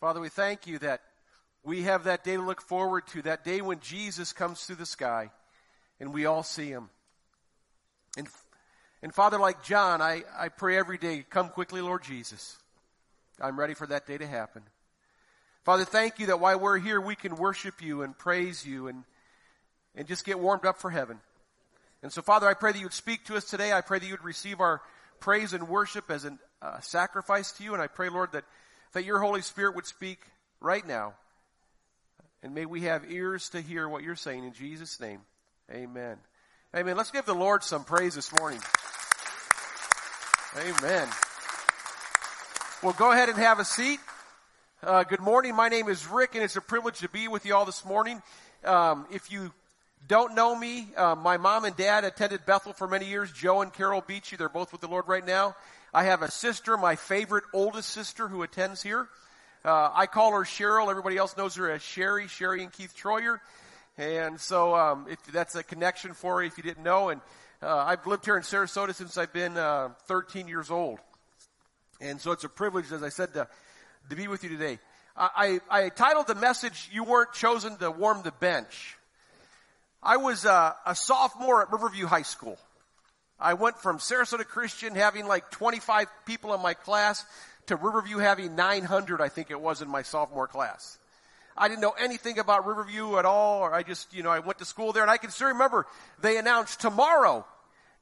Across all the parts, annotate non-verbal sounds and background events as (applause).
Father, we thank you that we have that day to look forward to, that day when Jesus comes through the sky and we all see him. And, and Father, like John, I, I pray every day, come quickly, Lord Jesus. I'm ready for that day to happen. Father, thank you that while we're here, we can worship you and praise you and, and just get warmed up for heaven. And so, Father, I pray that you would speak to us today. I pray that you would receive our praise and worship as a uh, sacrifice to you. And I pray, Lord, that, that your Holy Spirit would speak right now. And may we have ears to hear what you're saying in Jesus' name. Amen. Amen. Let's give the Lord some praise this morning. Amen. Well, go ahead and have a seat. Uh, good morning. My name is Rick, and it's a privilege to be with you all this morning. Um, if you don't know me, uh, my mom and dad attended Bethel for many years. Joe and Carol Beachy, they're both with the Lord right now. I have a sister, my favorite oldest sister, who attends here. Uh, I call her Cheryl. Everybody else knows her as Sherry, Sherry and Keith Troyer. And so um, if that's a connection for you if you didn't know. And uh, I've lived here in Sarasota since I've been uh, 13 years old. And so it's a privilege, as I said, to, to be with you today. I, I, I titled the message, You Weren't Chosen to Warm the Bench. I was uh, a sophomore at Riverview High School. I went from Sarasota Christian having like 25 people in my class to Riverview having 900, I think it was, in my sophomore class. I didn't know anything about Riverview at all, or I just, you know, I went to school there, and I can still remember they announced tomorrow,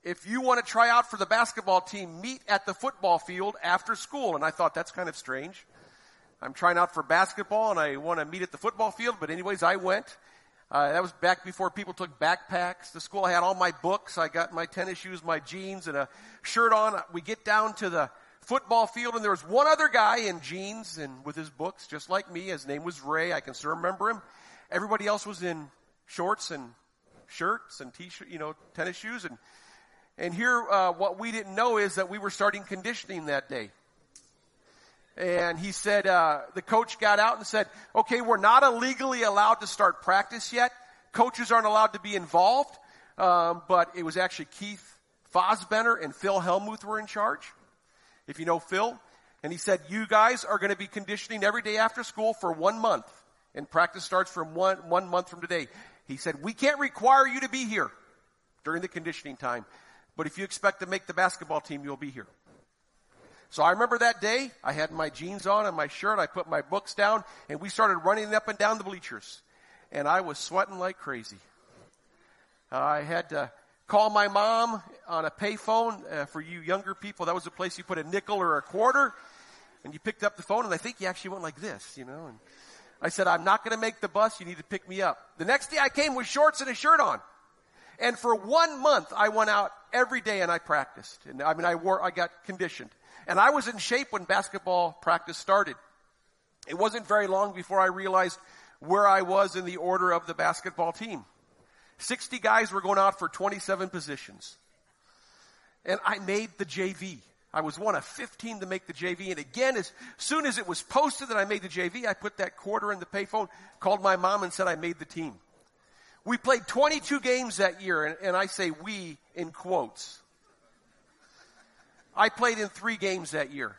if you want to try out for the basketball team, meet at the football field after school. And I thought that's kind of strange. I'm trying out for basketball, and I want to meet at the football field, but anyways, I went. Uh, that was back before people took backpacks to school. I had all my books. I got my tennis shoes, my jeans, and a shirt on. We get down to the football field, and there was one other guy in jeans and with his books, just like me. His name was Ray. I can still remember him. Everybody else was in shorts and shirts and t-shirt, you know, tennis shoes. And and here, uh, what we didn't know is that we were starting conditioning that day. And he said, uh, the coach got out and said, "Okay, we're not illegally allowed to start practice yet. Coaches aren't allowed to be involved." Um, but it was actually Keith Fosbender and Phil Helmuth were in charge if you know Phil. And he said, you guys are going to be conditioning every day after school for one month. And practice starts from one, one month from today. He said, we can't require you to be here during the conditioning time. But if you expect to make the basketball team, you'll be here. So I remember that day, I had my jeans on and my shirt, I put my books down, and we started running up and down the bleachers. And I was sweating like crazy. I had to call my mom on a payphone. Uh, for you younger people, that was a place you put a nickel or a quarter, and you picked up the phone, and I think you actually went like this, you know. And I said, "I'm not going to make the bus. You need to pick me up." The next day, I came with shorts and a shirt on, and for one month, I went out every day and I practiced. And I mean, I wore, I got conditioned, and I was in shape when basketball practice started. It wasn't very long before I realized where I was in the order of the basketball team. 60 guys were going out for 27 positions. And I made the JV. I was one of 15 to make the JV. And again, as soon as it was posted that I made the JV, I put that quarter in the payphone, called my mom and said I made the team. We played 22 games that year, and, and I say we in quotes. I played in three games that year.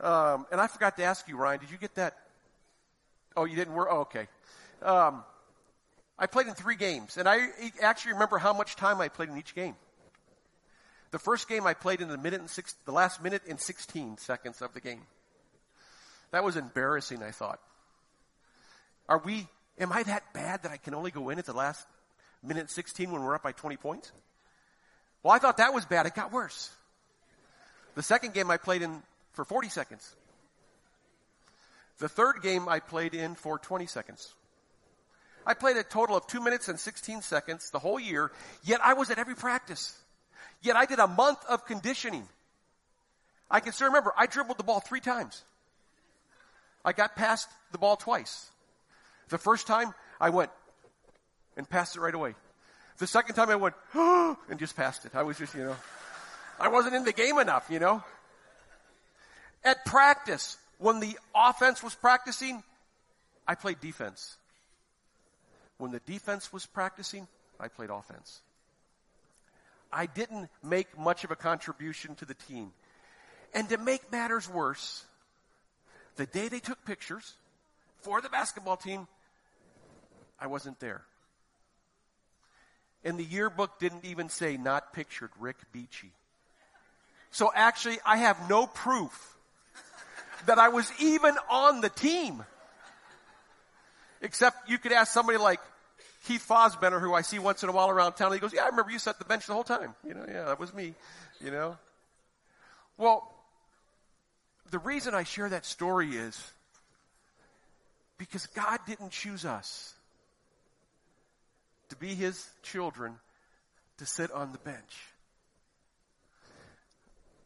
Um, and I forgot to ask you, Ryan, did you get that? Oh, you didn't work? Oh, okay. Um, I played in three games, and I actually remember how much time I played in each game. The first game I played in the minute and six, the last minute and 16 seconds of the game. That was embarrassing, I thought. Are we, am I that bad that I can only go in at the last minute 16 when we're up by 20 points? Well, I thought that was bad. It got worse. The second game I played in for 40 seconds. The third game I played in for 20 seconds. I played a total of two minutes and 16 seconds the whole year, yet I was at every practice. Yet I did a month of conditioning. I can still remember, I dribbled the ball three times. I got past the ball twice. The first time, I went and passed it right away. The second time I went, (gasps) and just passed it. I was just, you know, I wasn't in the game enough, you know. At practice, when the offense was practicing, I played defense. When the defense was practicing, I played offense. I didn't make much of a contribution to the team. And to make matters worse, the day they took pictures for the basketball team, I wasn't there. And the yearbook didn't even say not pictured Rick Beachy. So actually, I have no proof that I was even on the team. Except you could ask somebody like Keith Fosbender, who I see once in a while around town. He goes, yeah, I remember you sat the bench the whole time. You know, yeah, that was me, you know. Well, the reason I share that story is because God didn't choose us to be his children to sit on the bench.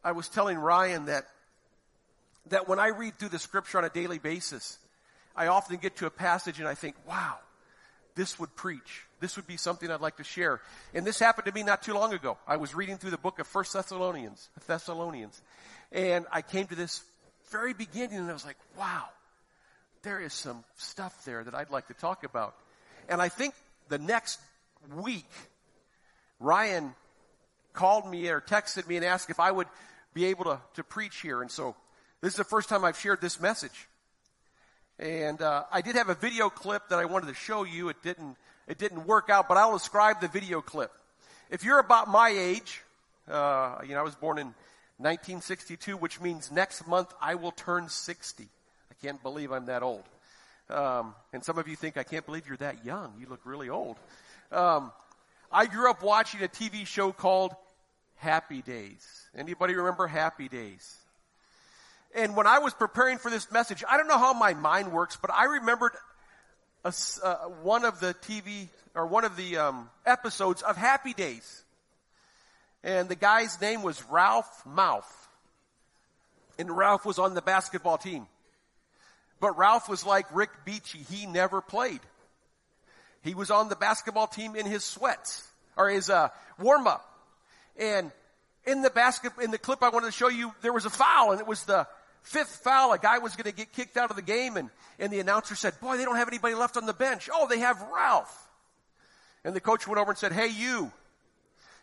I was telling Ryan that that when I read through the scripture on a daily basis, I often get to a passage and I think, wow, this would preach. This would be something I'd like to share. And this happened to me not too long ago. I was reading through the book of First Thessalonians, Thessalonians, and I came to this very beginning and I was like, wow, there is some stuff there that I'd like to talk about. And I think the next week, Ryan called me or texted me and asked if I would be able to, to preach here. And so this is the first time I've shared this message. And uh, I did have a video clip that I wanted to show you. It didn't, it didn't work out, but I'll describe the video clip. If you're about my age, uh, you know, I was born in 1962, which means next month I will turn 60. I can't believe I'm that old. Um, and some of you think, I can't believe you're that young. You look really old. Um, I grew up watching a TV show called Happy Days. Anybody remember Happy Days? And when I was preparing for this message, I don't know how my mind works, but I remembered a, uh, one of the TV or one of the um, episodes of Happy Days. And the guy's name was Ralph Malph. And Ralph was on the basketball team. But Ralph was like Rick Beachy. He never played. He was on the basketball team in his sweats or his uh, warm up. And in the basket, in the clip I wanted to show you, there was a foul and it was the fifth foul. A guy was going to get kicked out of the game and, and the announcer said, boy, they don't have anybody left on the bench. Oh, they have Ralph. And the coach went over and said, hey, you.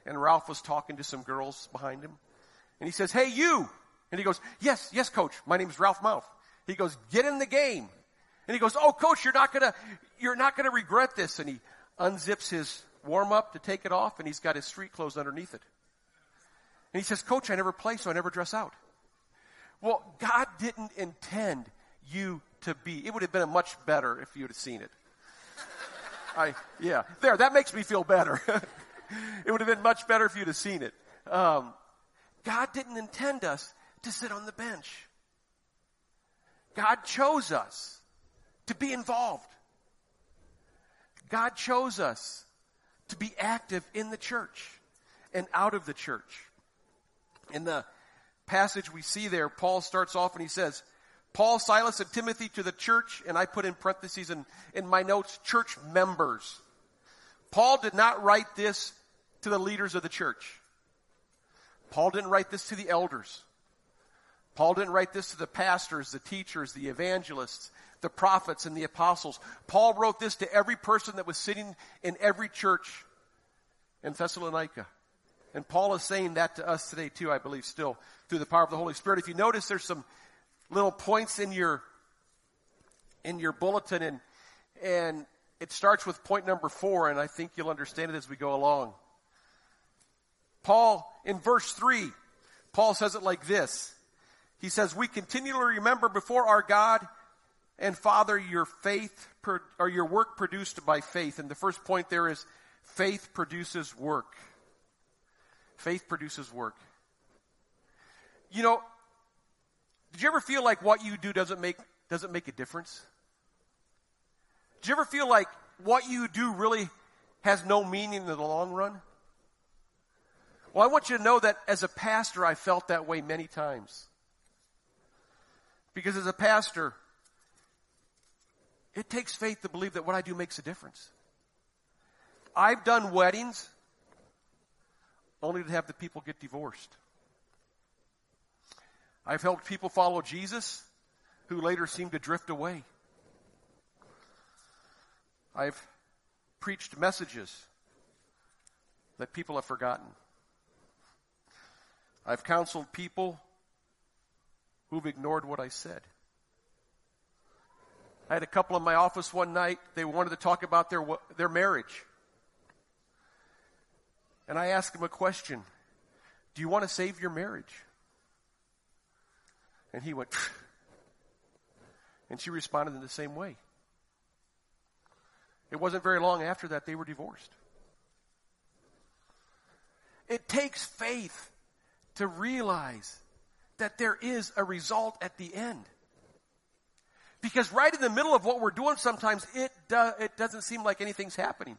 And Ralph was talking to some girls behind him. And he says, hey, you. And he goes, yes, yes, coach. My name is Ralph Malph. He goes, get in the game. And he goes, oh, coach, you're not gonna, you're not gonna regret this. And he unzips his warm up to take it off and he's got his street clothes underneath it. And he says, coach, I never play, so I never dress out. Well, God didn't intend you to be. It would have been much better if you would have seen it. I, yeah, there, that makes me feel better. (laughs) it would have been much better if you'd have seen it. Um, God didn't intend us to sit on the bench. God chose us to be involved. God chose us to be active in the church and out of the church. In the passage we see there, Paul starts off and he says, Paul, Silas, and Timothy to the church, and I put in parentheses in, in my notes, church members. Paul did not write this to the leaders of the church. Paul didn't write this to the elders. Paul didn't write this to the pastors, the teachers, the evangelists, the prophets, and the apostles. Paul wrote this to every person that was sitting in every church in Thessalonica. And Paul is saying that to us today too, I believe, still through the power of the Holy Spirit. If you notice, there's some little points in your in your bulletin, and and it starts with point number four, and I think you'll understand it as we go along. Paul, in verse three, Paul says it like this. He says, "We continually remember before our God and Father your faith or your work produced by faith." And the first point there is faith produces work. Faith produces work. You know, did you ever feel like what you do doesn't make, doesn't make a difference? Did you ever feel like what you do really has no meaning in the long run? Well, I want you to know that as a pastor, I felt that way many times. Because as a pastor, it takes faith to believe that what I do makes a difference. I've done weddings only to have the people get divorced. I've helped people follow Jesus who later seemed to drift away. I've preached messages that people have forgotten. I've counseled people who've ignored what I said. I had a couple in my office one night. They wanted to talk about their, their marriage. And I asked them a question. Do you want to save your marriage? And he went, and she responded in the same way. It wasn't very long after that they were divorced. It takes faith to realize that there is a result at the end. Because right in the middle of what we're doing sometimes, it, do, it doesn't seem like anything's happening.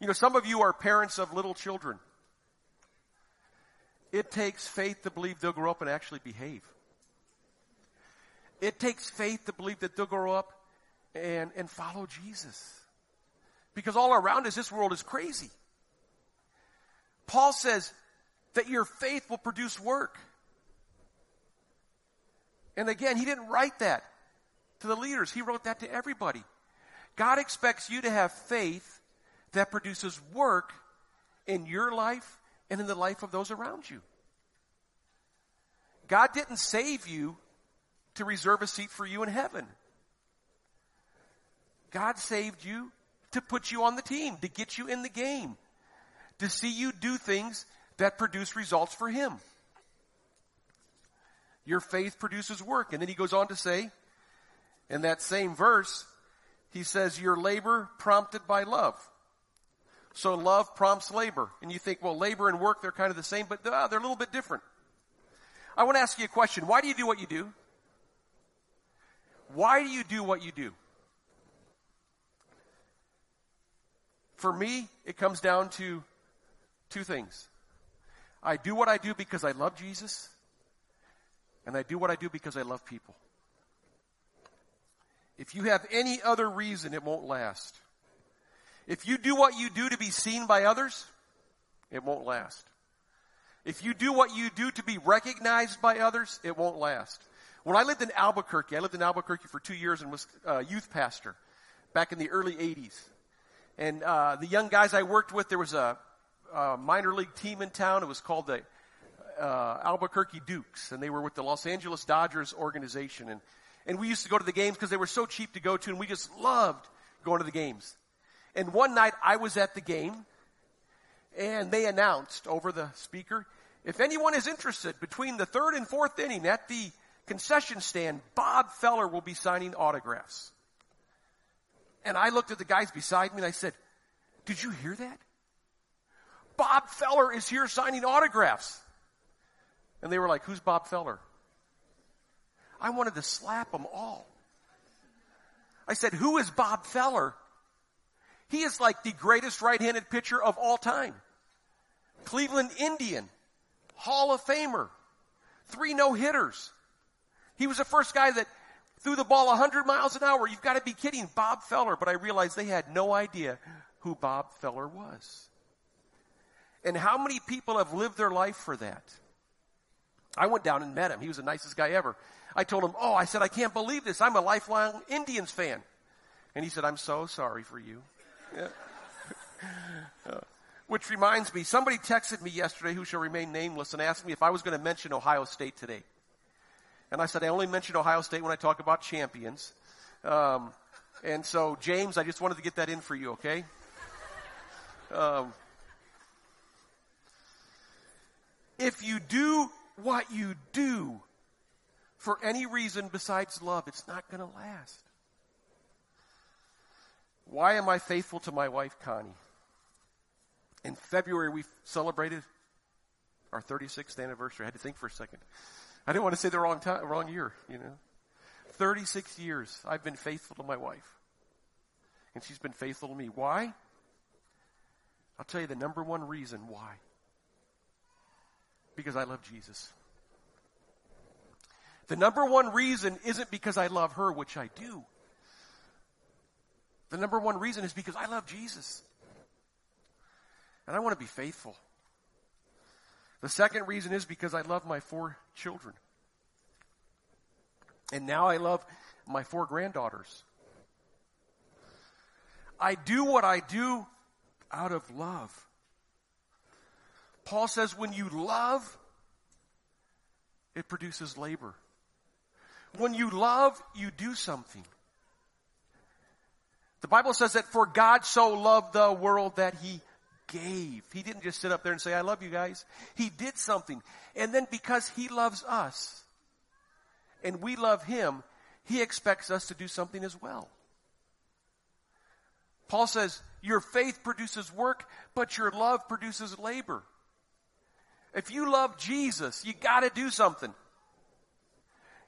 You know, some of you are parents of little children. It takes faith to believe they'll grow up and actually behave. It takes faith to believe that they'll grow up and, and follow Jesus. Because all around us, this world is crazy. Paul says that your faith will produce work. And again, he didn't write that to the leaders. He wrote that to everybody. God expects you to have faith that produces work in your life and in the life of those around you. God didn't save you to reserve a seat for you in heaven. God saved you to put you on the team, to get you in the game, to see you do things that produce results for Him. Your faith produces work. And then he goes on to say, in that same verse, he says, your labor prompted by love. So love prompts labor. And you think, well, labor and work, they're kind of the same, but uh, they're a little bit different. I want to ask you a question. Why do you do what you do? Why do you do what you do? For me, it comes down to two things. I do what I do because I love Jesus, and I do what I do because I love people. If you have any other reason, it won't last. If you do what you do to be seen by others, it won't last. If you do what you do to be recognized by others, it won't last. When I lived in Albuquerque, I lived in Albuquerque for two years and was a youth pastor back in the early 80s. And uh, the young guys I worked with, there was a, a minor league team in town. It was called the uh, Albuquerque Dukes, and they were with the Los Angeles Dodgers organization. And, and we used to go to the games because they were so cheap to go to, and we just loved going to the games. And one night I was at the game, and they announced over the speaker, if anyone is interested between the third and fourth inning at the concession stand, Bob Feller will be signing autographs. And I looked at the guys beside me and I said, Did you hear that? Bob Feller is here signing autographs. And they were like, Who's Bob Feller? I wanted to slap them all. I said, Who is Bob Feller? He is like the greatest right handed pitcher of all time. Cleveland Indian, Hall of Famer, three no hitters. He was the first guy that threw the ball 100 miles an hour. You've got to be kidding. Bob Feller. But I realized they had no idea who Bob Feller was. And how many people have lived their life for that? I went down and met him. He was the nicest guy ever. I told him, Oh, I said, I can't believe this. I'm a lifelong Indians fan. And he said, I'm so sorry for you. (laughs) Uh, which reminds me, somebody texted me yesterday who shall remain nameless and asked me if I was going to mention Ohio State today. And I said, I only mention Ohio State when I talk about champions. Um, and so, James, I just wanted to get that in for you, okay? Um, if you do what you do for any reason besides love, it's not going to last. Why am I faithful to my wife, Connie? In February, we celebrated our 36th anniversary. I had to think for a second. I didn't want to say the wrong time, wrong year, you know. 36 years I've been faithful to my wife. And she's been faithful to me. Why? I'll tell you the number one reason why. Because I love Jesus. The number one reason isn't because I love her, which I do. The number one reason is because I love Jesus. And I want to be faithful. The second reason is because I love my four children. And now I love my four granddaughters. I do what I do out of love. Paul says when you love, it produces labor. When you love, you do something. The Bible says that for God so loved the world that he gave. He didn't just sit up there and say, I love you guys. He did something. And then because he loves us and we love him, he expects us to do something as well. Paul says, your faith produces work, but your love produces labor. If you love Jesus, you gotta do something.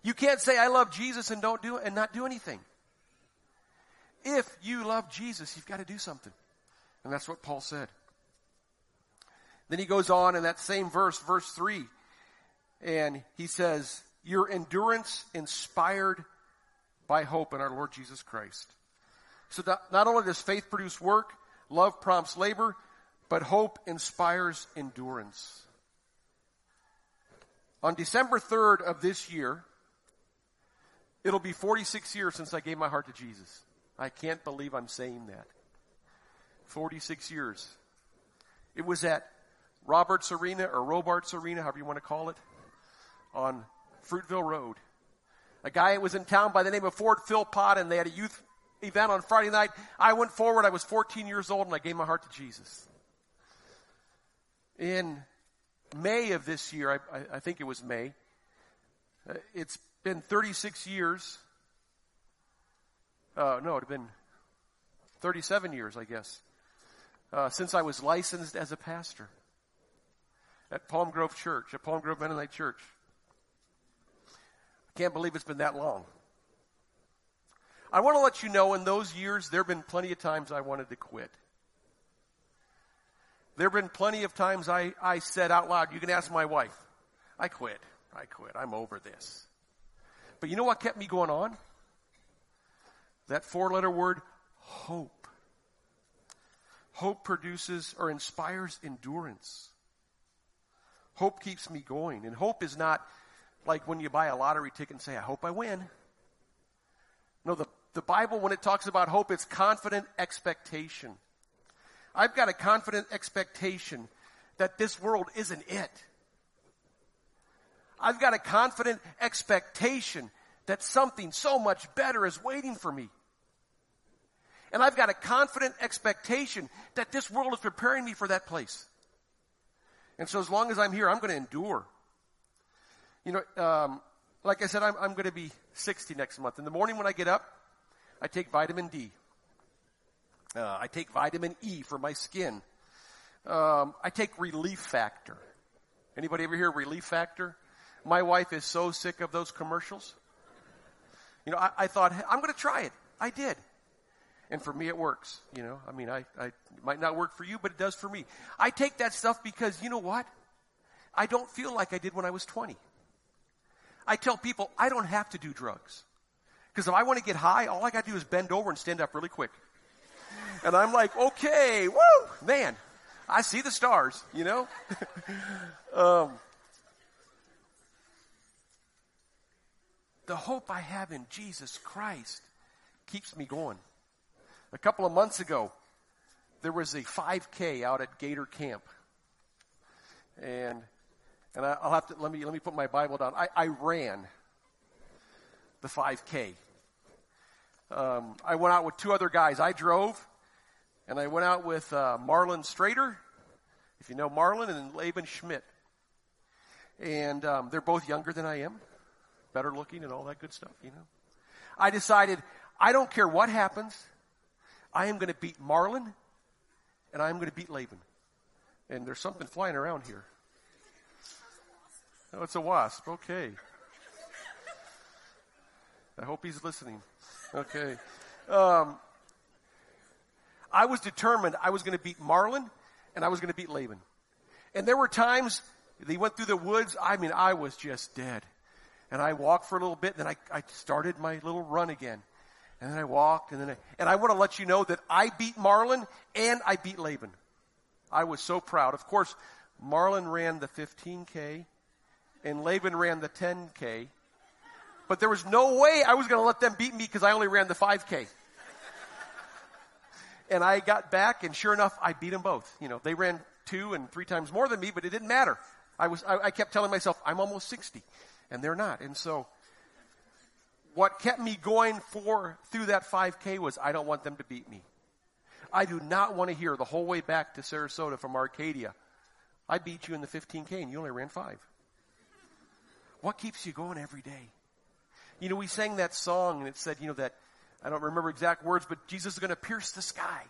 You can't say, I love Jesus and don't do and not do anything. If you love Jesus, you've got to do something. And that's what Paul said. Then he goes on in that same verse, verse 3, and he says, Your endurance inspired by hope in our Lord Jesus Christ. So not only does faith produce work, love prompts labor, but hope inspires endurance. On December 3rd of this year, it'll be 46 years since I gave my heart to Jesus. I can't believe I'm saying that. 46 years. It was at Roberts Arena or Robarts Arena, however you want to call it, on Fruitville Road. A guy was in town by the name of Ford Philpot and they had a youth event on Friday night. I went forward. I was 14 years old and I gave my heart to Jesus. In May of this year, I, I, I think it was May, uh, it's been 36 years uh, no, it had been 37 years, I guess, uh, since I was licensed as a pastor at Palm Grove Church, at Palm Grove Mennonite Church. I can't believe it's been that long. I want to let you know in those years, there have been plenty of times I wanted to quit. There have been plenty of times I, I said out loud, you can ask my wife, I quit. I quit. I'm over this. But you know what kept me going on? That four letter word, hope. Hope produces or inspires endurance. Hope keeps me going. And hope is not like when you buy a lottery ticket and say, I hope I win. No, the, the Bible, when it talks about hope, it's confident expectation. I've got a confident expectation that this world isn't it. I've got a confident expectation that something so much better is waiting for me. And I've got a confident expectation that this world is preparing me for that place. And so as long as I'm here, I'm going to endure. You know, um, like I said, I'm, I'm going to be 60 next month. In the morning when I get up, I take vitamin D. Uh, I take vitamin E for my skin. Um, I take Relief Factor. Anybody ever hear Relief Factor? My wife is so sick of those commercials. You know, I, I thought, hey, I'm going to try it. I did. And for me, it works. You know, I mean, I, I, it might not work for you, but it does for me. I take that stuff because, you know what? I don't feel like I did when I was 20. I tell people I don't have to do drugs. Because if I want to get high, all I got to do is bend over and stand up really quick. And I'm like, okay, woo, man, I see the stars, you know? (laughs) um, the hope I have in Jesus Christ keeps me going. A couple of months ago, there was a 5K out at Gator Camp. And, and I, will have to, let me, let me put my Bible down. I, I ran the 5K. Um, I went out with two other guys. I drove, and I went out with uh, Marlon Strader, if you know Marlon, and Laban Schmidt. And um, they're both younger than I am, better looking, and all that good stuff, you know. I decided I don't care what happens. I am going to beat Marlin and I'm going to beat Laban. And there's something flying around here. Oh, it's a wasp. Okay. I hope he's listening. Okay. Um, I was determined I was going to beat Marlin and I was going to beat Laban. And there were times they went through the woods. I mean, I was just dead. And I walked for a little bit, then I, I started my little run again. And then I walked, and then I, and I want to let you know that I beat Marlin and I beat Laban. I was so proud. Of course, Marlin ran the 15K and Laban ran the 10K. But there was no way I was going to let them beat me because I only ran the 5K. And I got back, and sure enough, I beat them both. You know, they ran two and three times more than me, but it didn't matter. I was, I, I kept telling myself, I'm almost 60, and they're not. And so, what kept me going for through that 5K was I don't want them to beat me. I do not want to hear the whole way back to Sarasota from Arcadia. I beat you in the 15K and you only ran five. What keeps you going every day? You know, we sang that song and it said, you know, that, I don't remember exact words, but Jesus is going to pierce the sky.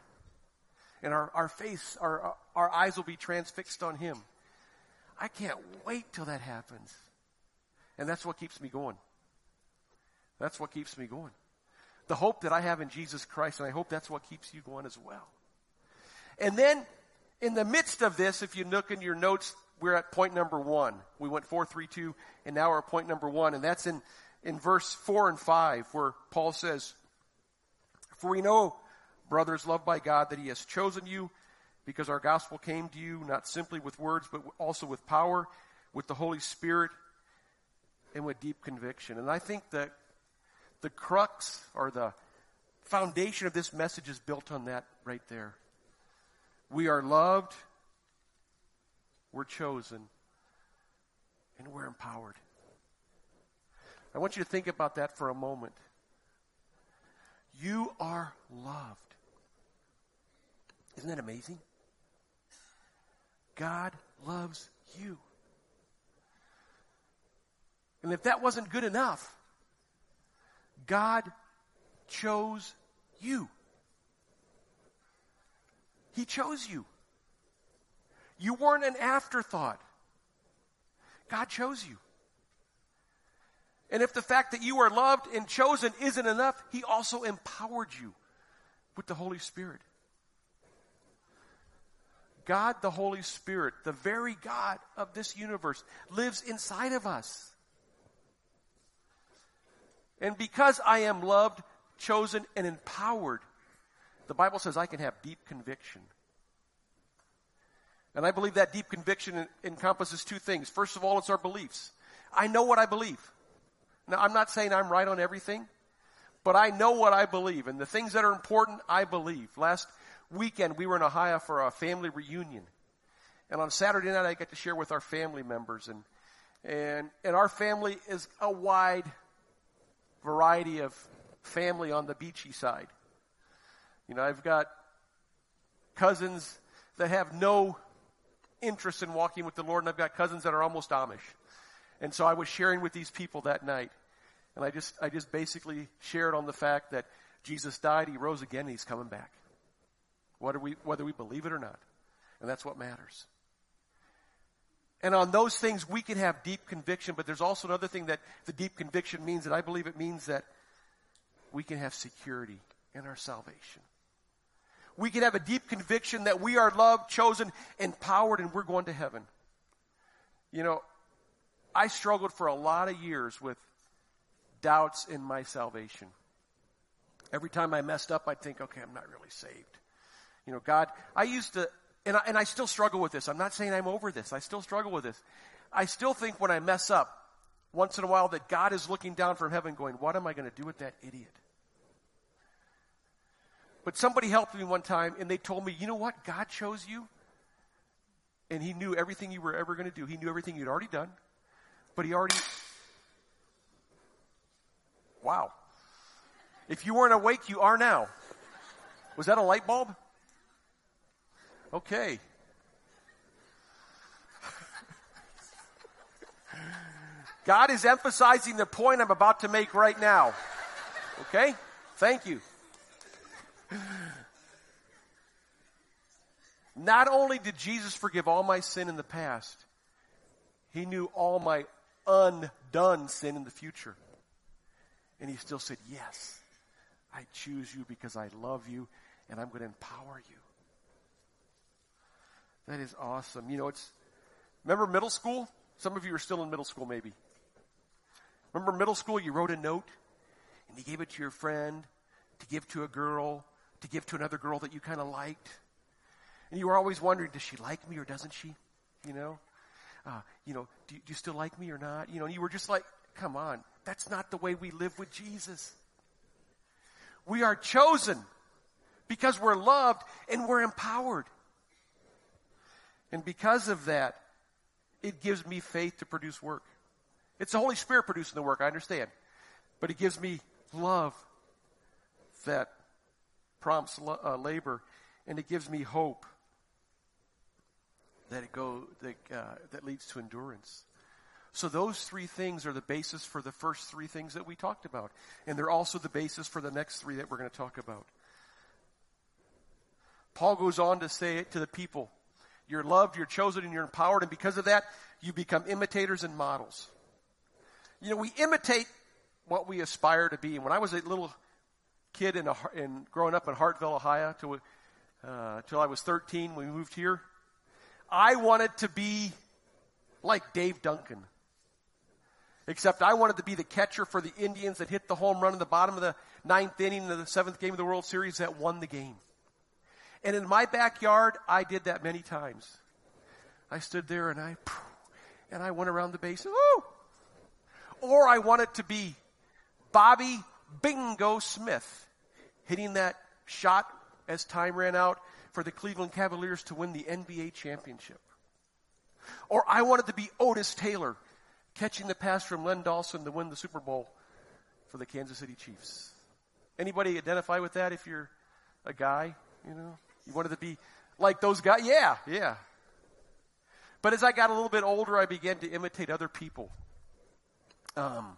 And our, our face, our, our eyes will be transfixed on Him. I can't wait till that happens. And that's what keeps me going. That's what keeps me going. The hope that I have in Jesus Christ, and I hope that's what keeps you going as well. And then, in the midst of this, if you look in your notes, we're at point number one. We went four, three, two, and now we're at point number one, and that's in, in verse four and five, where Paul says, For we know, brothers loved by God, that he has chosen you because our gospel came to you not simply with words, but also with power, with the Holy Spirit, and with deep conviction. And I think that the crux or the foundation of this message is built on that right there. We are loved, we're chosen, and we're empowered. I want you to think about that for a moment. You are loved. Isn't that amazing? God loves you. And if that wasn't good enough, God chose you. He chose you. You weren't an afterthought. God chose you. And if the fact that you are loved and chosen isn't enough, He also empowered you with the Holy Spirit. God, the Holy Spirit, the very God of this universe, lives inside of us. And because I am loved, chosen, and empowered, the Bible says I can have deep conviction. And I believe that deep conviction encompasses two things. First of all, it's our beliefs. I know what I believe. Now, I'm not saying I'm right on everything, but I know what I believe. And the things that are important, I believe. Last weekend, we were in Ohio for a family reunion. And on Saturday night, I got to share with our family members. And, and, and our family is a wide variety of family on the Beachy side. You know, I've got cousins that have no interest in walking with the Lord, and I've got cousins that are almost Amish. And so I was sharing with these people that night, and I just, I just basically shared on the fact that Jesus died, He rose again, and He's coming back. Whether we, whether we believe it or not. And that's what matters. And on those things, we can have deep conviction, but there's also another thing that the deep conviction means that I believe it means that we can have security in our salvation. We can have a deep conviction that we are loved, chosen, empowered, and we're going to heaven. You know, I struggled for a lot of years with doubts in my salvation. Every time I messed up, I'd think, okay, I'm not really saved. You know, God, I used to and I, and I still struggle with this. I'm not saying I'm over this. I still struggle with this. I still think when I mess up, once in a while, that God is looking down from heaven going, what am I going to do with that idiot? But somebody helped me one time and they told me, you know what? God chose you and he knew everything you were ever going to do. He knew everything you'd already done, but he already, wow. If you weren't awake, you are now. Was that a light bulb? Okay. God is emphasizing the point I'm about to make right now. Okay? Thank you. Not only did Jesus forgive all my sin in the past, He knew all my undone sin in the future. And He still said, Yes, I choose you because I love you and I'm going to empower you. That is awesome. You know, it's, remember middle school? Some of you are still in middle school, maybe. Remember middle school? You wrote a note and you gave it to your friend to give to a girl, to give to another girl that you kind of liked. And you were always wondering, does she like me or doesn't she? You know? Uh, you know, do, do you still like me or not? You know, you were just like, come on, that's not the way we live with Jesus. We are chosen because we're loved and we're empowered. And because of that, it gives me faith to produce work. It's the Holy Spirit producing the work, I understand. But it gives me love that prompts uh, labor, and it gives me hope that it go that uh, that leads to endurance. So those three things are the basis for the first three things that we talked about, and they're also the basis for the next three that we're going to talk about. Paul goes on to say it to the people. You're loved, you're chosen, and you're empowered, and because of that, you become imitators and models. You know, we imitate what we aspire to be. And when I was a little kid in, a, in growing up in Hartville, Ohio, till, uh, till I was 13, when we moved here, I wanted to be like Dave Duncan. Except I wanted to be the catcher for the Indians that hit the home run in the bottom of the ninth inning of the seventh game of the World Series that won the game. And in my backyard, I did that many times. I stood there and I, and I went around the base. Woo! Or I wanted to be Bobby Bingo Smith, hitting that shot as time ran out for the Cleveland Cavaliers to win the NBA championship. Or I wanted to be Otis Taylor, catching the pass from Len Dawson to win the Super Bowl for the Kansas City Chiefs. Anybody identify with that if you're a guy, you know? You wanted to be like those guys? Yeah, yeah. But as I got a little bit older, I began to imitate other people. Um,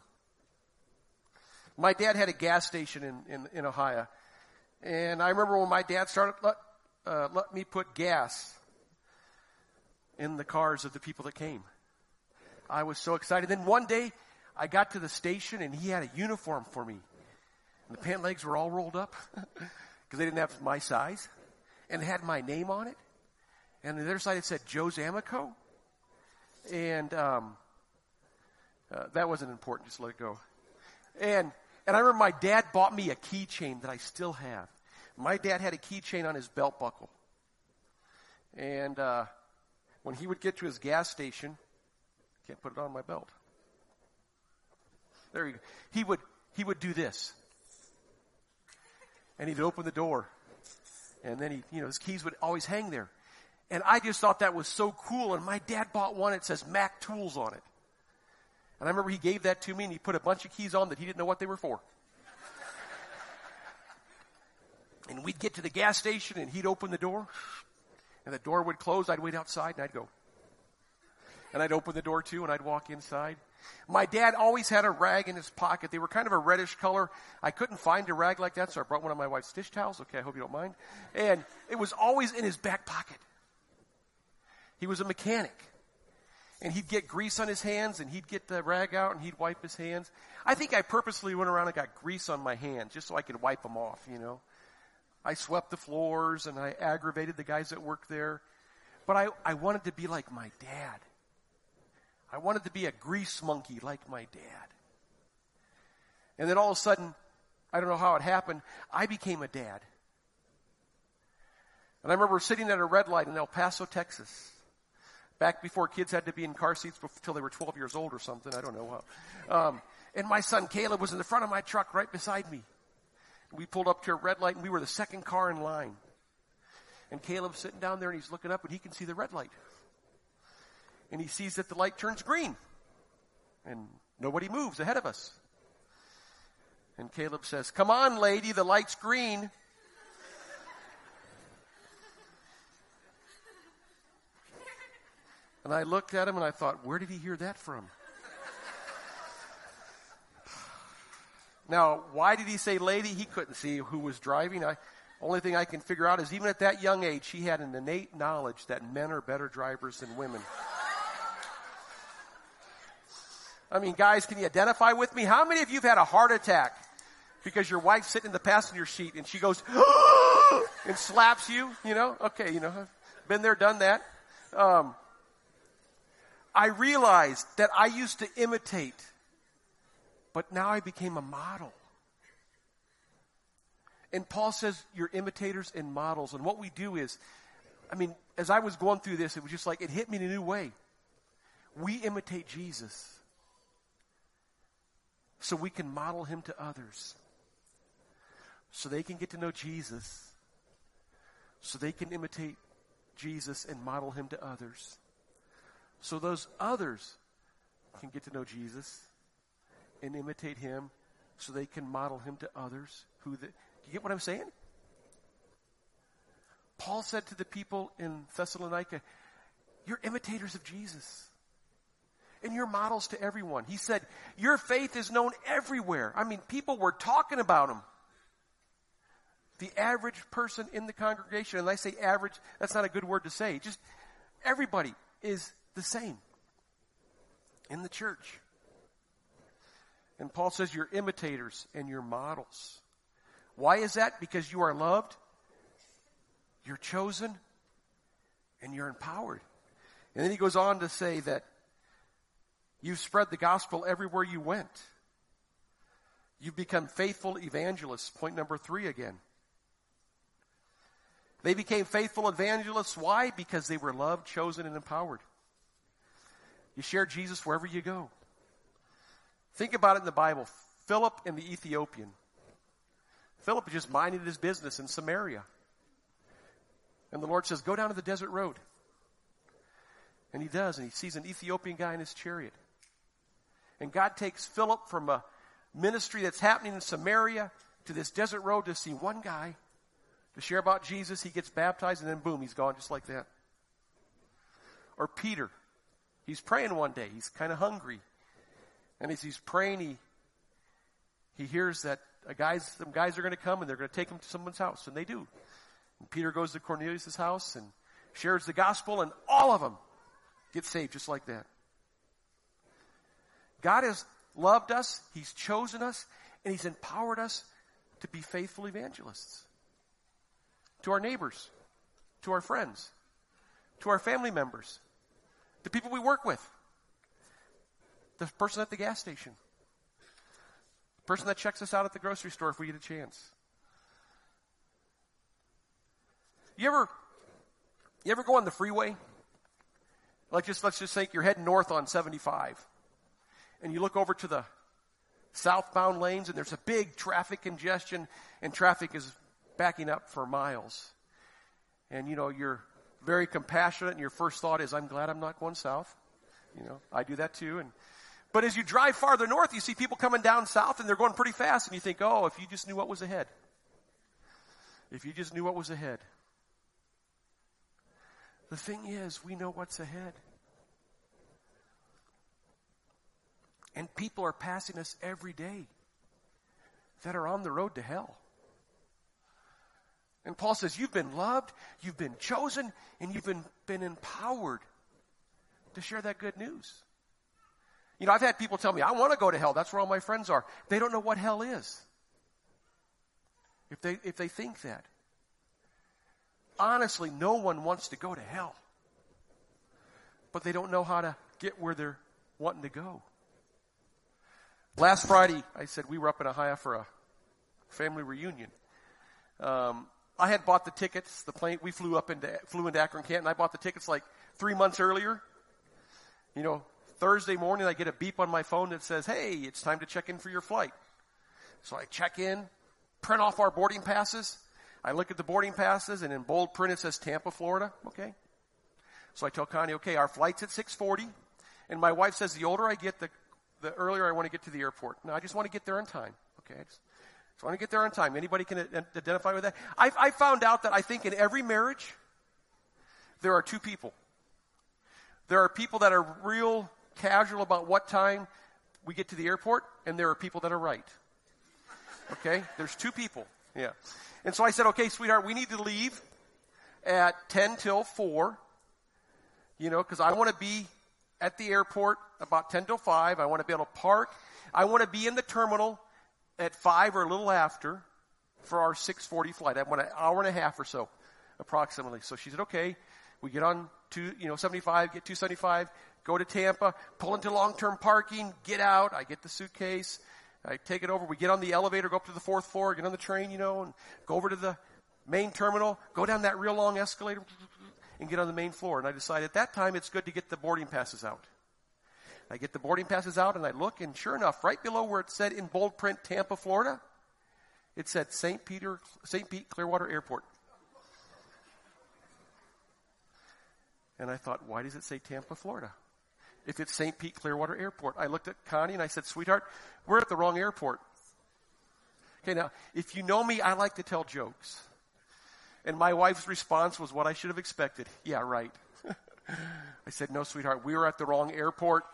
my dad had a gas station in, in, in Ohio. And I remember when my dad started, let, uh, let me put gas in the cars of the people that came. I was so excited. Then one day, I got to the station and he had a uniform for me. And the pant legs were all rolled up (laughs) because they didn't have my size. And it had my name on it. And on the other side it said Joe Zamico. And um, uh, that wasn't important. Just let it go. And and I remember my dad bought me a keychain that I still have. My dad had a keychain on his belt buckle. And uh, when he would get to his gas station, can't put it on my belt. There you go. He would he would do this. And he'd open the door. And then he, you know, his keys would always hang there. And I just thought that was so cool. And my dad bought one. It says Mac Tools on it. And I remember he gave that to me and he put a bunch of keys on that he didn't know what they were for. and we'd get to the gas station and he'd open the door and the door would close. I'd wait outside and I'd go. And I'd open the door too and I'd walk inside. My dad always had a rag in his pocket. They were kind of a reddish color. I couldn't find a rag like that, so I brought one of my wife's dish towels. Okay, I hope you don't mind. And it was always in his back pocket. He was a mechanic and he'd get grease on his hands and he'd get the rag out and he'd wipe his hands. I think I purposely went around and got grease on my hands just so I could wipe them off, you know. I swept the floors and I aggravated the guys that worked there. But I, I wanted to be like my dad. I wanted to be a grease monkey like my dad. And then all of a sudden, I don't know how it happened, I became a dad. And I remember sitting at a red light in El Paso, Texas back before kids had to be in car seats until they were 12 years old or something. I don't know. Um, and my son Caleb was in the front of my truck right beside me. We pulled up to a red light and we were the second car in line. And Caleb's sitting down there and he's looking up and he can see the red light. And he sees that the light turns green. And nobody moves ahead of us. And Caleb says, Come on, lady, the light's green. (laughs) And I looked at him and I thought, where did he hear that from? (sighs) now, why did he say lady? He couldn't see who was driving. I, only thing I can figure out is even at that young age, he had an innate knowledge that men are better drivers than women. I mean, guys, can you identify with me? How many of you have had a heart attack because your wife's sitting in the passenger seat and she goes (gasps) and slaps you? You know, okay, you know, been there, done that. Um, I realized that I used to imitate, but now I became a model. And Paul says, you're imitators and models. And what we do is, I mean, as I was going through this, it was just like, it hit me in a new way. We imitate Jesus so we can model him to others, so they can get to know Jesus, so they can imitate Jesus and model him to others so those others can get to know Jesus and imitate him so they can model him to others who the, do you get what I'm saying? Paul said to the people in Thessalonica, you're imitators of Jesus. And you're models to everyone. He said, your faith is known everywhere. I mean, people were talking about him. The average person in the congregation, and I say average, that's not a good word to say. Just everybody is the same in the church. And Paul says you're imitators and you're models. Why is that? Because you are loved, you're chosen, and you're empowered. And then he goes on to say that you've spread the gospel everywhere you went. You've become faithful evangelists. Point number three again. They became faithful evangelists. Why? Because they were loved, chosen, and empowered. You share Jesus wherever you go. Think about it in the Bible. Philip and the Ethiopian. Philip just minded his business in Samaria. And the Lord says, Go down to the desert road. And he does, and he sees an Ethiopian guy in his chariot. And God takes Philip from a ministry that's happening in Samaria to this desert road to see one guy, to share about Jesus. He gets baptized, and then boom, he's gone just like that. Or Peter. He's praying one day. He's kind of hungry. And as he's praying, he, he hears that a guys, some guys are going to come and they're going to take him to someone's house. And they do. And Peter goes to Cornelius' house and shares the gospel, and all of them get saved just like that. God has loved us, He's chosen us, and He's empowered us to be faithful evangelists. To our neighbors, to our friends, to our family members, the people we work with, the person at the gas station, the person that checks us out at the grocery store if we get a chance. You ever, you ever go on the freeway? Like just, let's just think you're heading north on 75 and you look over to the southbound lanes and there's a big traffic congestion and traffic is backing up for miles. And you know, you're very compassionate and your first thought is, I'm glad I'm not going south. You know, I do that too. And, but as you drive farther north, you see people coming down south and they're going pretty fast and you think, oh, if you just knew what was ahead. If you just knew what was ahead. The thing is, we know what's ahead. And people are passing us every day that are on the road to hell. And Paul says, You've been loved, you've been chosen, and you've been, been empowered to share that good news. You know, I've had people tell me, I want to go to hell. That's where all my friends are. They don't know what hell is. If they, if they think that. Honestly, no one wants to go to hell. But they don't know how to get where they're wanting to go. Last Friday, I said we were up in Ohio for a family reunion. Um, I had bought the tickets. The plane we flew up into flew into Akron, Canton. I bought the tickets like three months earlier. You know, Thursday morning I get a beep on my phone that says, "Hey, it's time to check in for your flight." So I check in, print off our boarding passes. I look at the boarding passes, and in bold print it says Tampa, Florida. Okay. So I tell Connie, "Okay, our flight's at 6:40," and my wife says, "The older I get, the the earlier I want to get to the airport. No, I just want to get there on time. Okay. I just, just want to get there on time. Anybody can identify with that? I, I found out that I think in every marriage, there are two people. There are people that are real casual about what time we get to the airport, and there are people that are right. Okay? There's two people. Yeah. And so I said, okay, sweetheart, we need to leave at 10 till 4, you know, because I want to be at the airport about 10 till 5. I want to be able to park. I want to be in the terminal at 5 or a little after for our 640 flight. I want an hour and a half or so, approximately. So she said, okay. We get on to, you know, 75, get 275, go to Tampa, pull into long-term parking, get out. I get the suitcase. I take it over. We get on the elevator, go up to the fourth floor, get on the train, you know, and go over to the main terminal, go down that real long escalator, and get on the main floor. And I decided at that time it's good to get the boarding passes out. I get the boarding passes out and I look, and sure enough, right below where it said in bold print Tampa, Florida, it said St. Peter, St. Pete Clearwater Airport. And I thought, why does it say Tampa, Florida? If it's St. Pete Clearwater Airport. I looked at Connie and I said, sweetheart, we're at the wrong airport. Okay, now, if you know me, I like to tell jokes. And my wife's response was what I should have expected. Yeah, right. (laughs) I said, no, sweetheart, we were at the wrong airport.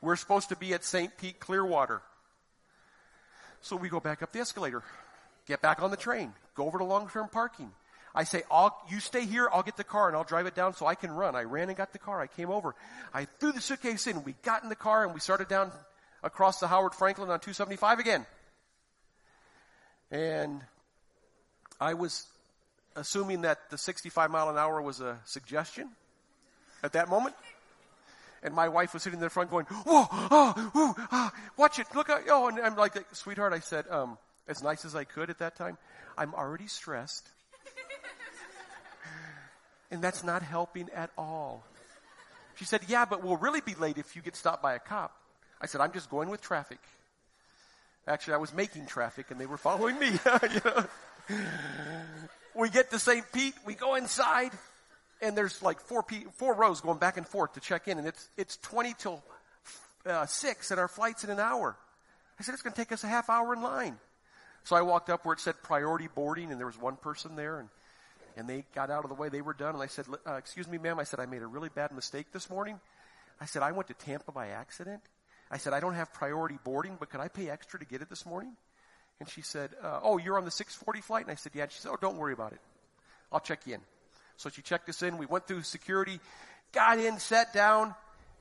We're supposed to be at St. Pete Clearwater. So we go back up the escalator, get back on the train, go over to long-term parking. I say, I'll, you stay here, I'll get the car and I'll drive it down so I can run. I ran and got the car. I came over. I threw the suitcase in. We got in the car and we started down across the Howard Frankland on 275 again. And I was assuming that the 65 mile an hour was a suggestion at that moment. And my wife was sitting in the front going, whoa, oh, ooh, ah, watch it, look out, oh, and I'm like, sweetheart, I said, um, as nice as I could at that time, I'm already stressed. (laughs) and that's not helping at all. She said, yeah, but we'll really be late if you get stopped by a cop. I said, I'm just going with traffic. Actually, I was making traffic and they were following me. (laughs) you know? (sighs) We get to St. Pete, we go inside, and there's like four, pe- four rows going back and forth to check in, and it's, it's 20 till uh, 6, and our flight's in an hour. I said, it's going to take us a half hour in line. So I walked up where it said priority boarding, and there was one person there, and, and they got out of the way. They were done, and I said, uh, excuse me, ma'am. I said, I made a really bad mistake this morning. I said, I went to Tampa by accident. I said, I don't have priority boarding, but could I pay extra to get it this morning? And she said, uh, Oh, you're on the 640 flight? And I said, Yeah. And she said, Oh, don't worry about it. I'll check you in. So she checked us in. We went through security, got in, sat down,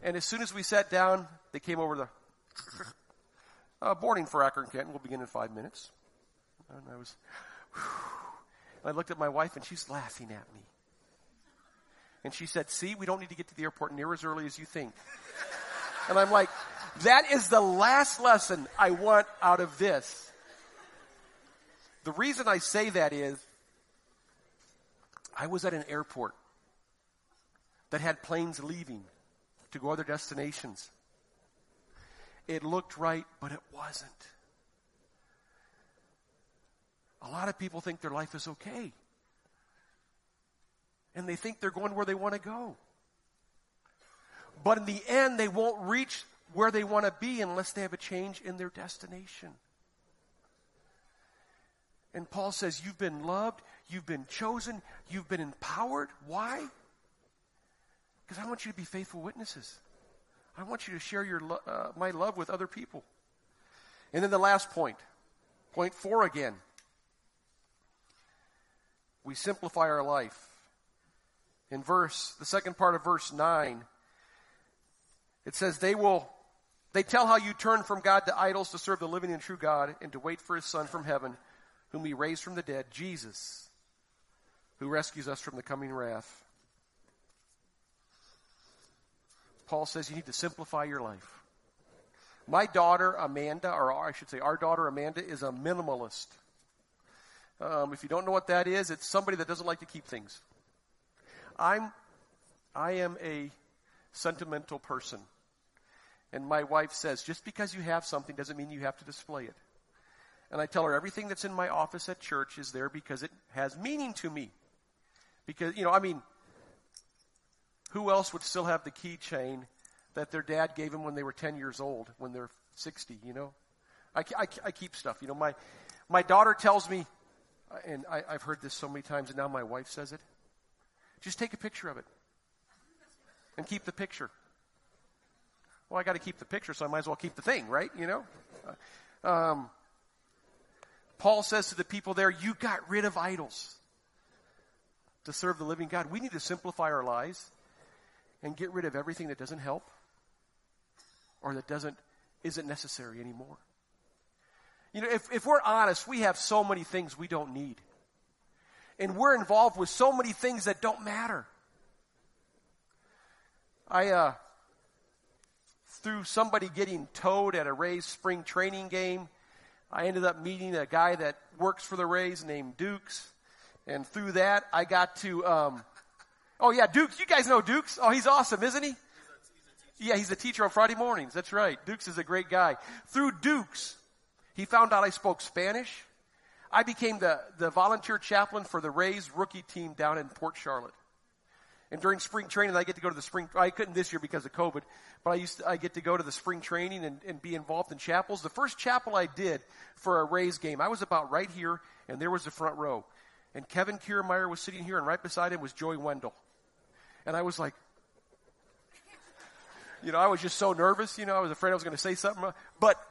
and as soon as we sat down, they came over the uh, boarding for Akron Canton. We'll begin in five minutes. And I was, and I looked at my wife, and she's laughing at me. And she said, See, we don't need to get to the airport near as early as you think. And I'm like, that is the last lesson I want out of this. The reason I say that is I was at an airport that had planes leaving to go other destinations. It looked right, but it wasn't. A lot of people think their life is okay. And they think they're going where they want to go. But in the end, they won't reach where they want to be unless they have a change in their destination. And Paul says, You've been loved, you've been chosen, you've been empowered. Why? Because I want you to be faithful witnesses. I want you to share your lo- uh, my love with other people. And then the last point, point four again. We simplify our life. In verse, the second part of verse 9, it says, They will, they tell how you turn from God to idols to serve the living and true God and to wait for his Son from heaven whom he raised from the dead, Jesus, who rescues us from the coming wrath. Paul says you need to simplify your life. My daughter, Amanda, or I should say our daughter, Amanda, is a minimalist. Um, if you don't know what that is, it's somebody that doesn't like to keep things. I'm, I am a sentimental person. And my wife says, just because you have something doesn't mean you have to display it. And I tell her everything that's in my office at church is there because it has meaning to me. Because, you know, I mean, who else would still have the keychain that their dad gave them when they were 10 years old, when they're 60, you know? I, I, I keep stuff. You know, my, my daughter tells me, and I, I've heard this so many times, and now my wife says it just take a picture of it and keep the picture. Well, I got to keep the picture, so I might as well keep the thing, right? You know? Um, Paul says to the people there, You got rid of idols to serve the living God. We need to simplify our lives and get rid of everything that doesn't help or that doesn't isn't necessary anymore. You know, if, if we're honest, we have so many things we don't need. And we're involved with so many things that don't matter. I, uh, through somebody getting towed at a Rays spring training game, I ended up meeting a guy that works for the Rays named Dukes. And through that, I got to, um, oh yeah, Dukes. You guys know Dukes. Oh, he's awesome, isn't he? Yeah, he's a teacher on Friday mornings. That's right. Dukes is a great guy. Through Dukes, he found out I spoke Spanish. I became the, the volunteer chaplain for the Rays rookie team down in Port Charlotte. And during spring training, I get to go to the spring, I couldn't this year because of COVID, but I used to, I get to go to the spring training and, and be involved in chapels. The first chapel I did for a Rays game, I was about right here, and there was the front row. And Kevin Kiermaier was sitting here, and right beside him was Joey Wendle. And I was like, you know, I was just so nervous, you know, I was afraid I was going to say something. But,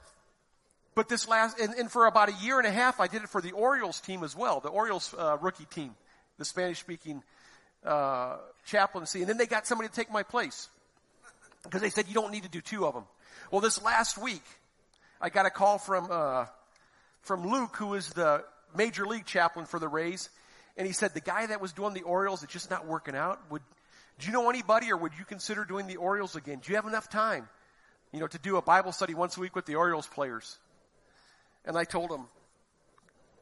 but this last, and, and, for about a year and a half, I did it for the Orioles team as well, the Orioles uh, rookie team, the Spanish speaking uh, chaplaincy. And then they got somebody to take my place because they said you don't need to do two of them. Well, this last week, I got a call from, uh, from Luke, who is the major league chaplain for the Rays. And he said the guy that was doing the Orioles, it's just not working out. Would, do you know anybody or would you consider doing the Orioles again? Do you have enough time, you know, to do a Bible study once a week with the Orioles players? And I told him,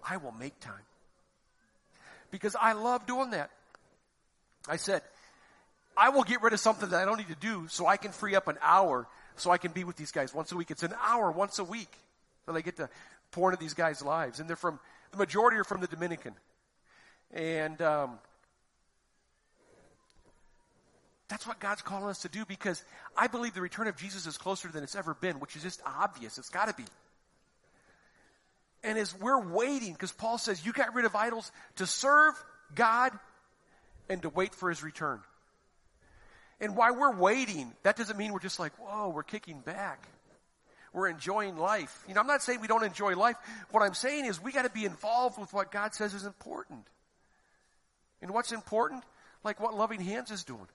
I will make time. Because I love doing that. I said, I will get rid of something that I don't need to do so I can free up an hour so I can be with these guys once a week. It's an hour once a week that I get to pour into these guys' lives. And they're from, the majority are from the Dominican. And, um, that's what God's calling us to do because I believe the return of Jesus is closer than it's ever been, which is just obvious. It's got to be. And as we're waiting, because Paul says you got rid of idols to serve God and to wait for his return. And while we're waiting, that doesn't mean we're just like, whoa, we're kicking back. We're enjoying life. You know, I'm not saying we don't enjoy life. What I'm saying is we got to be involved with what God says is important. And what's important? Like what Loving Hands is doing.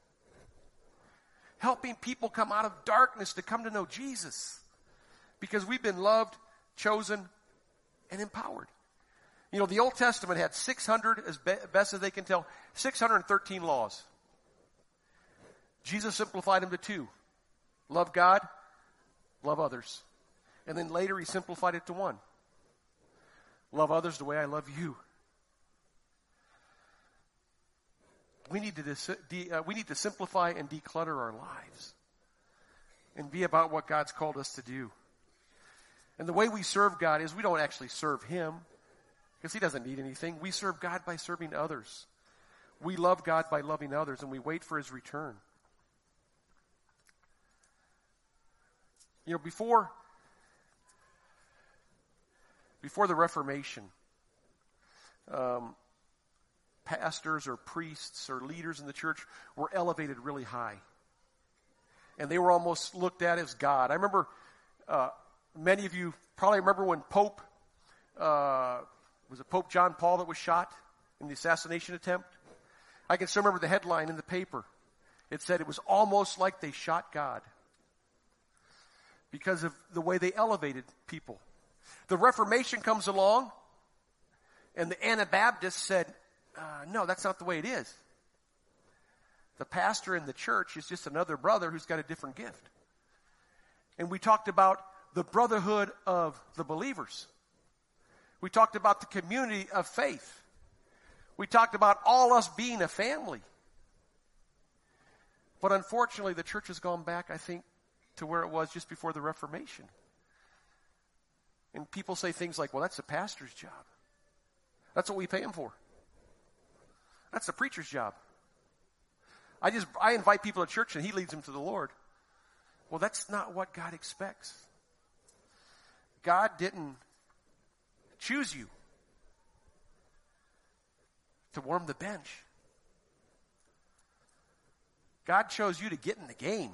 Helping people come out of darkness to come to know Jesus. Because we've been loved, chosen, and empowered. You know, the Old Testament had 600, as best as they can tell, 613 laws. Jesus simplified them to two. Love God, love others. And then later he simplified it to one. Love others the way I love you. We need to, de- uh, we need to simplify and declutter our lives and be about what God's called us to do. And the way we serve God is we don't actually serve Him because He doesn't need anything. We serve God by serving others. We love God by loving others and we wait for His return. You know, before, before the Reformation, um, pastors or priests or leaders in the church were elevated really high. And they were almost looked at as God. I remember, uh, many of you probably remember when Pope, uh, was it Pope John Paul that was shot in the assassination attempt? I can still remember the headline in the paper. It said it was almost like they shot God because of the way they elevated people. The Reformation comes along, and the Anabaptists said, uh, no, that's not the way it is. The pastor in the church is just another brother who's got a different gift. And we talked about the brotherhood of the believers. We talked about the community of faith. We talked about all us being a family. But unfortunately, the church has gone back, I think, to where it was just before the Reformation. And people say things like, well, that's the pastor's job. That's what we pay him for. That's the preacher's job. I just, I invite people to church and he leads them to the Lord. Well, that's not what God expects. God didn't choose you to warm the bench. God chose you to get in the game.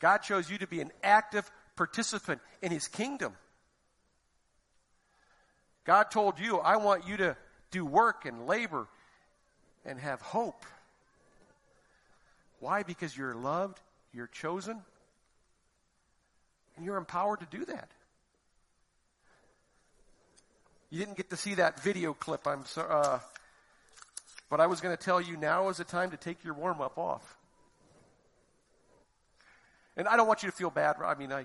God chose you to be an active participant in His kingdom. God told you, I want you to do work and labor and have hope. Why? Because you're loved, you're chosen, and you're empowered to do that. You didn't get to see that video clip, I'm sorry, uh, but I was going to tell you now is the time to take your warm up off. And I don't want you to feel bad. I mean, I,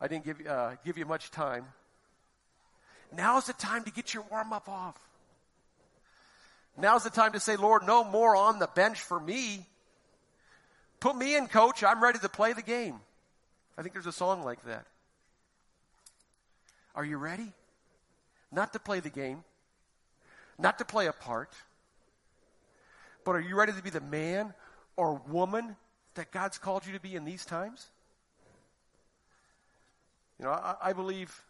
I didn't give, uh, give you much time. Now's the time to get your warm up off. Now's the time to say, Lord, no more on the bench for me. Put me in, coach. I'm ready to play the game. I think there's a song like that. Are you ready? Not to play the game, not to play a part, But are you ready to be the man or woman that God's called you to be in these times? You know, I, I believe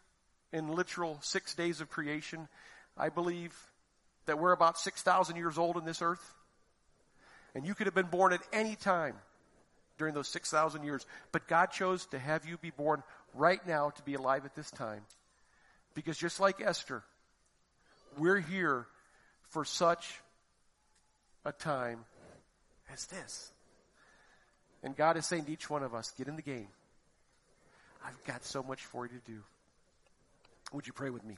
in literal six days of creation. I believe that we're about 6,000 years old in this earth. And you could have been born at any time during those 6,000 years. But God chose to have you be born right now to be alive at this time. Because just like Esther, we're here for such a time as this. And God is saying to each one of us, get in the game. I've got so much for you to do. Would you pray with me?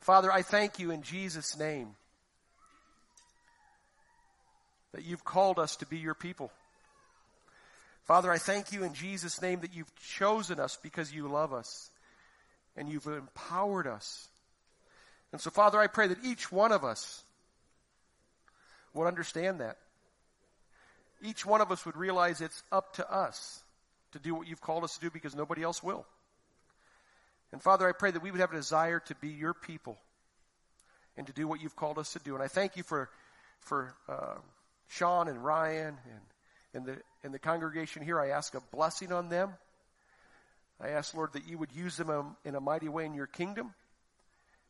Father, I thank you in Jesus' name that you've called us to be your people. Father, I thank you in Jesus' name that you've chosen us because you love us and you've empowered us. And so, Father, I pray that each one of us would understand that. Each one of us would realize it's up to us to do what you've called us to do because nobody else will. And Father, I pray that we would have a desire to be your people and to do what you've called us to do. And I thank you for, for uh, Sean and Ryan and, and, the, and the congregation here. I ask a blessing on them. I ask, Lord, that you would use them in a mighty way in your kingdom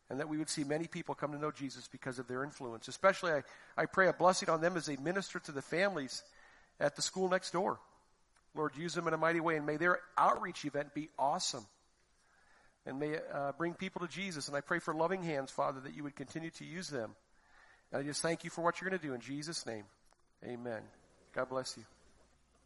and that we would see many people come to know Jesus because of their influence. Especially, I, I pray a blessing on them as they minister to the families at the school next door. Lord, use them in a mighty way, and may their outreach event be awesome. And may it uh, bring people to Jesus. And I pray for loving hands, Father, that you would continue to use them. And I just thank you for what you're going to do in Jesus' name. Amen. God bless you.